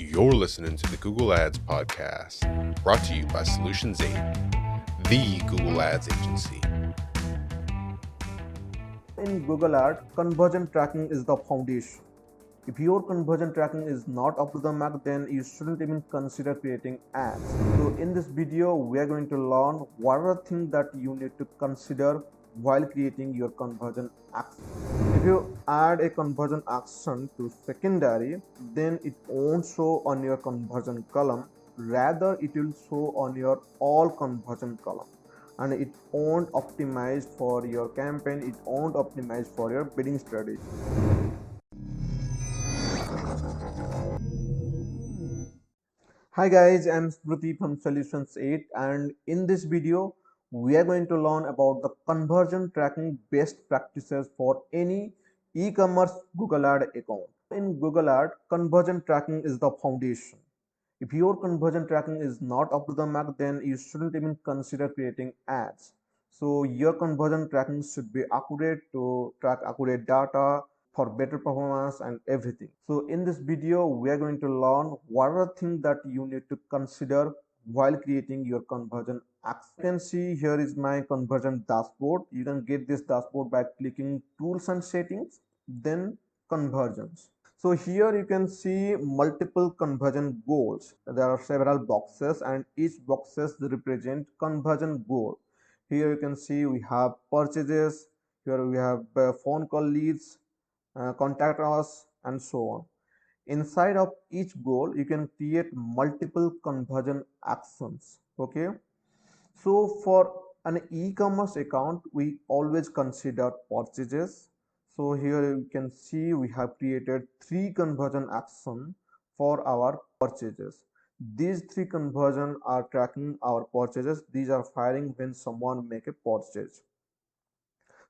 You're listening to the Google Ads Podcast, brought to you by Solutions 8, the Google Ads agency. In Google Ads, conversion tracking is the foundation. If your conversion tracking is not up to the mark, then you shouldn't even consider creating ads. So in this video, we are going to learn what are the things that you need to consider while creating your conversion action. If you add a conversion action to secondary, then it won't show on your conversion column. Rather, it will show on your all conversion column and it won't optimize for your campaign it won't optimize for your bidding strategy hi guys i'm Smruti from solutions 8 and in this video we are going to learn about the conversion tracking best practices for any e-commerce google ad account. In google ad conversion tracking is the foundation. If your conversion tracking is not up to the mark then you shouldn't even consider creating ads. So your conversion tracking should be accurate to track accurate data for better performance and everything. So in this video we are going to learn what are the things that you need to consider while creating your conversion action you can see here is my conversion dashboard. You can get this dashboard by clicking tools and settings then conversions. So here you can see multiple conversion goals. There are several boxes and each boxes represent conversion goal. Here you can see we have purchases here we have uh, phone call leads uh, contact us and so on inside of each goal you can create multiple conversion actions okay? So for an e-commerce account we always consider purchases. So here you can see we have created three conversion action for our purchases. These three conversion are tracking our purchases. These are firing when someone make a purchase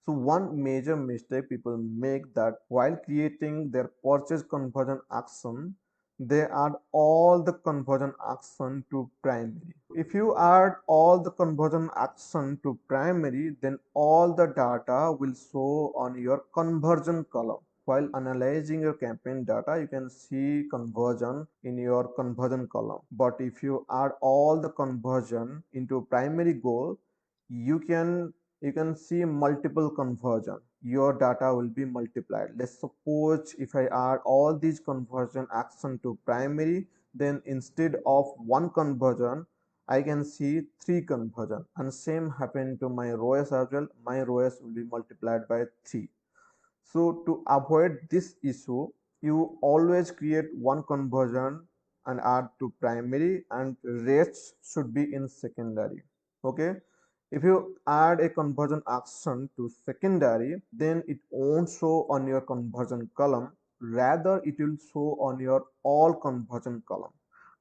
so one major mistake people make that while creating their purchase conversion action, they add all the conversion action to primary. If you add all the conversion action to primary, then all the data will show on your conversion column. While analyzing your campaign data, you can see conversion in your conversion column. But if you add all the conversion into primary goal, you can you can see multiple conversion. Your data will be multiplied. Let's suppose if i add all these conversion action to primary then instead of one conversion i can see three conversion. And same happen to my ROAS as well. My ROAS will be multiplied by 3 so to avoid this issue you always create one conversion and add to primary and rest should be in secondary. Okay if you add a conversion action to secondary, then it won't show on your conversion column. Rather, it will show on your all conversion column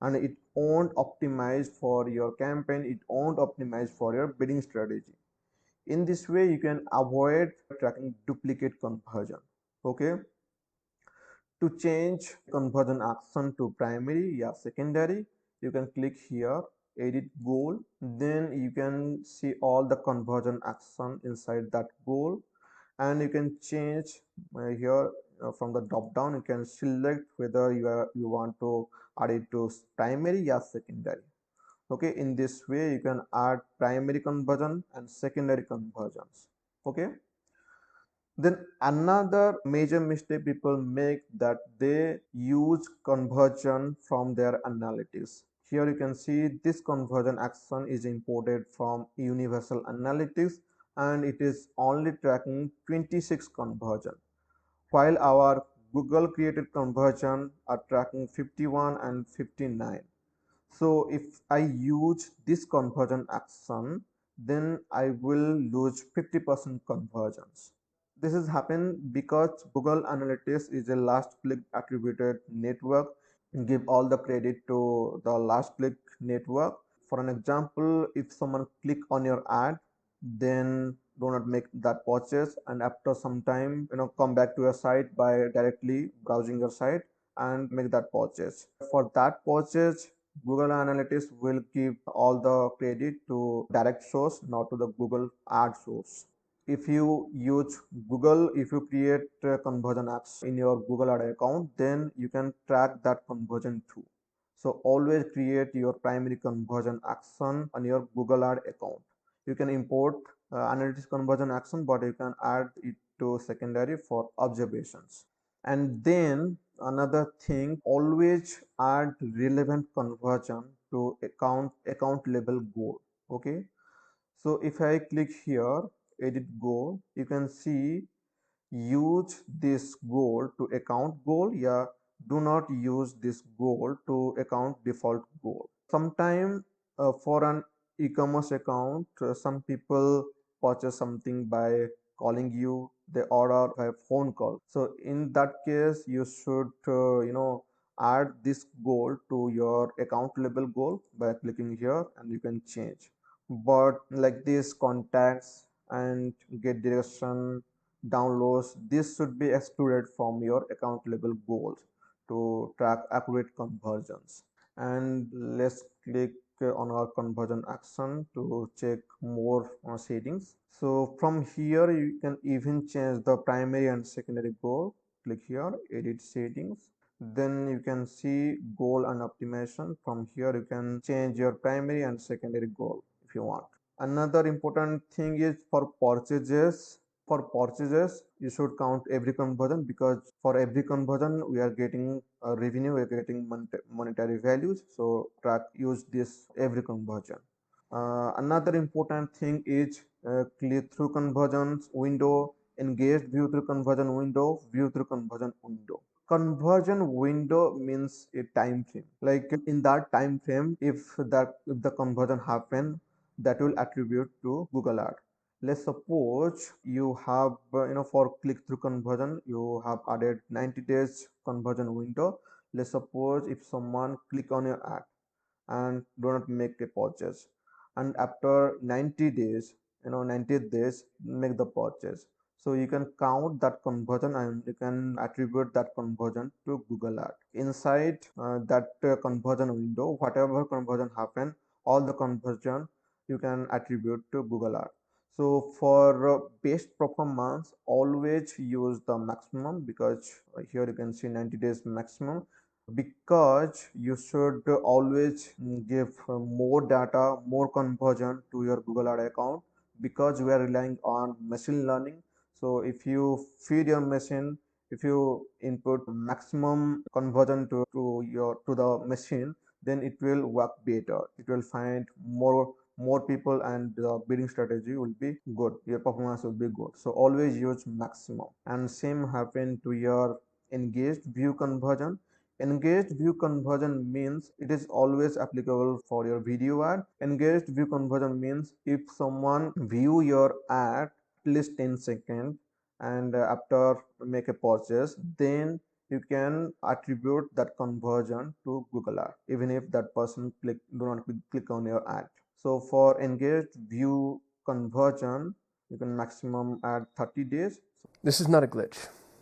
and it won't optimize for your campaign. It won't optimize for your bidding strategy. In this way, you can avoid tracking duplicate conversion. Okay. To change conversion action to primary, yeah, secondary, you can click here edit goal then you can see all the conversion action inside that goal. And you can change uh, here uh, from the drop down you can select whether you are you want to add it to primary or secondary. Okay in this way you can add primary conversion and secondary conversions. Okay? Then another major mistake people make that they use conversion from their analytics here you can see this conversion action is imported from Universal Analytics and it is only tracking 26 conversion while our Google created conversion are tracking 51 and 59. So if I use this conversion action then I will lose 50% conversions. This has happened because Google Analytics is a last click attributed network give all the credit to the last click network. For an example if someone click on your ad then do not make that purchase and after some time you know come back to your site by directly browsing your site and make that purchase. For that purchase google analytics will give all the credit to direct source not to the google ad source if you use google if you create conversion apps in your google ad account then you can track that conversion too so always create your primary conversion action on your google ad account. You can import uh, analytics conversion action but you can add it to secondary for observations. And then another thing always add relevant conversion to account account level goal okay? So if i click here edit goal. You can see use this goal to account goal. Yeah do not use this goal to account default goal. Sometime uh, for an e-commerce account uh, some people purchase something by calling you they order by phone call. So in that case you should uh, you know add this goal to your account level goal by clicking here and you can change. But like this contacts and get direction downloads. This should be excluded from your account level goals to track accurate conversions. And let's click on our conversion action to check more settings. So from here you can even change the primary and secondary goal. Click here edit settings. Then you can see goal and optimization. From here you can change your primary and secondary goal if you want another important thing is for purchases for purchases you should count every conversion because for every conversion we are getting revenue we are getting monetary values. So track use this every conversion. Uh, another important thing is uh, click-through conversions window engaged view through conversion window view through conversion window. Conversion window means a time frame. Like in that time frame if that if the conversion happen that will attribute to google ad. Let's suppose you have uh, you know for click-through conversion you have added 90 days conversion window. Let's suppose if someone click on your ad and do not make a purchase and after 90 days you know 90 days make the purchase. So you can count that conversion and you can attribute that conversion to google ad. Inside uh, that uh, conversion window whatever conversion happen all the conversion you can attribute to google ad so for uh, best performance always use the maximum because here you can see 90 days maximum. Because you should always give more data more conversion to your google ad account because we are relying on machine learning. So if you feed your machine if you input maximum conversion to, to your to the machine then it will work better. It will find more more people and the bidding strategy will be good. Your performance will be good. So always use maximum. And same happen to your engaged view conversion. Engaged view conversion means it is always applicable for your video ad. Engaged view conversion means if someone view your ad at least 10 seconds and after make a purchase then you can attribute that conversion to google ad even if that person click do not click on your ad so for engaged view conversion you can maximum add 30 days. This is not a glitch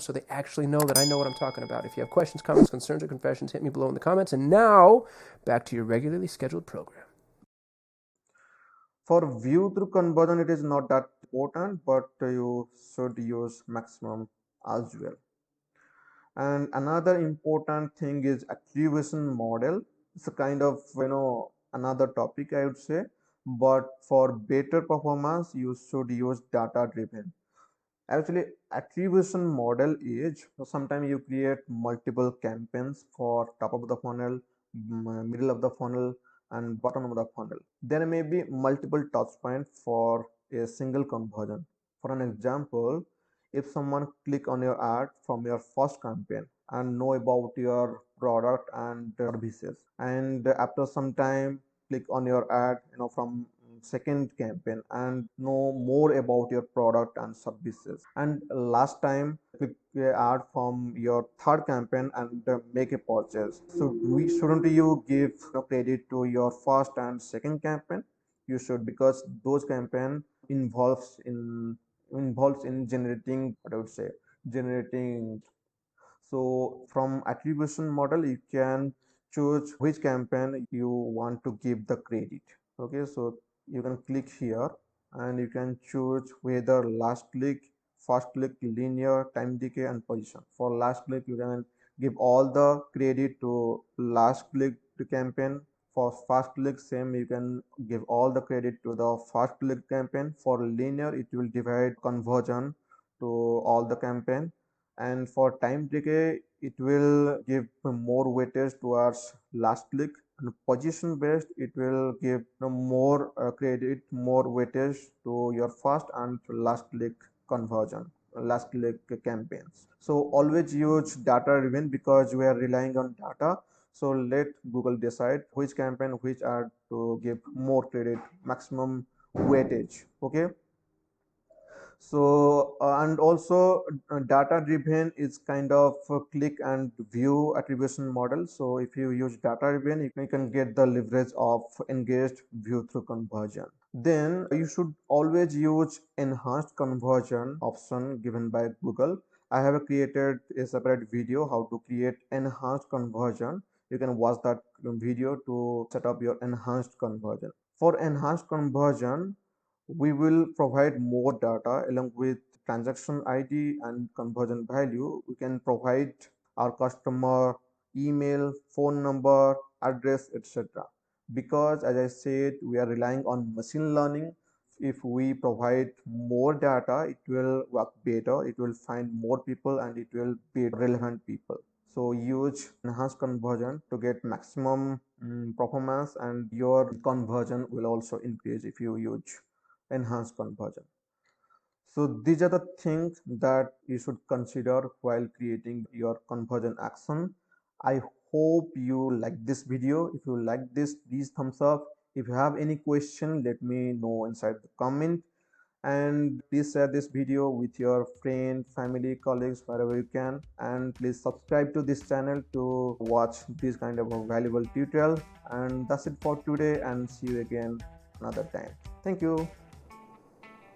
so they actually know that I know what I'm talking about. If you have questions, comments, concerns, or confessions, hit me below in the comments. And now, back to your regularly scheduled program. For view through conversion, it is not that important, but you should use maximum as well. And another important thing is attribution model. It's a kind of, you know, another topic I would say but for better performance you should use data driven actually attribution model is sometimes you create multiple campaigns for top of the funnel middle of the funnel and bottom of the funnel. There may be multiple touch points for a single conversion. For an example if someone click on your ad from your first campaign and know about your product and services and after some time click on your ad you know from second campaign and know more about your product and services. And last time click ad from your third campaign and uh, make a purchase. So we shouldn't you give credit to your first and second campaign? You should because those campaign involves in involves in generating what i would say generating. So from attribution model you can choose which campaign you want to give the credit. Okay so you can click here and you can choose whether last click first click linear time decay and position. For last click you can give all the credit to last click to campaign. For first click same you can give all the credit to the first click campaign. For linear it will divide conversion to all the campaign. And for time decay it will give more weightage towards last click position based it will give more uh, credit more weightage to your first and last click conversion last click campaigns. So always use data driven because we are relying on data. So let google decide which campaign which are to give more credit maximum weightage okay? So and also uh, data driven is kind of click and view attribution model. So if you use data driven you can get the leverage of engaged view through conversion. Then you should always use enhanced conversion option given by google. I have created a separate video how to create enhanced conversion. You can watch that video to set up your enhanced conversion. For enhanced conversion we will provide more data along with transaction id and conversion value we can provide our customer email phone number address etc because as i said we are relying on machine learning. If we provide more data it will work better it will find more people and it will be relevant people. So use enhanced conversion to get maximum um, performance and your conversion will also increase if you use enhanced conversion so these are the things that you should consider while creating your conversion action. I hope you like this video. If you like this please thumbs up. If you have any question let me know inside the comment. And please share this video with your friend family colleagues wherever you can. And please subscribe to this channel to watch this kind of valuable tutorial. And that's it for today and see you again another time. Thank you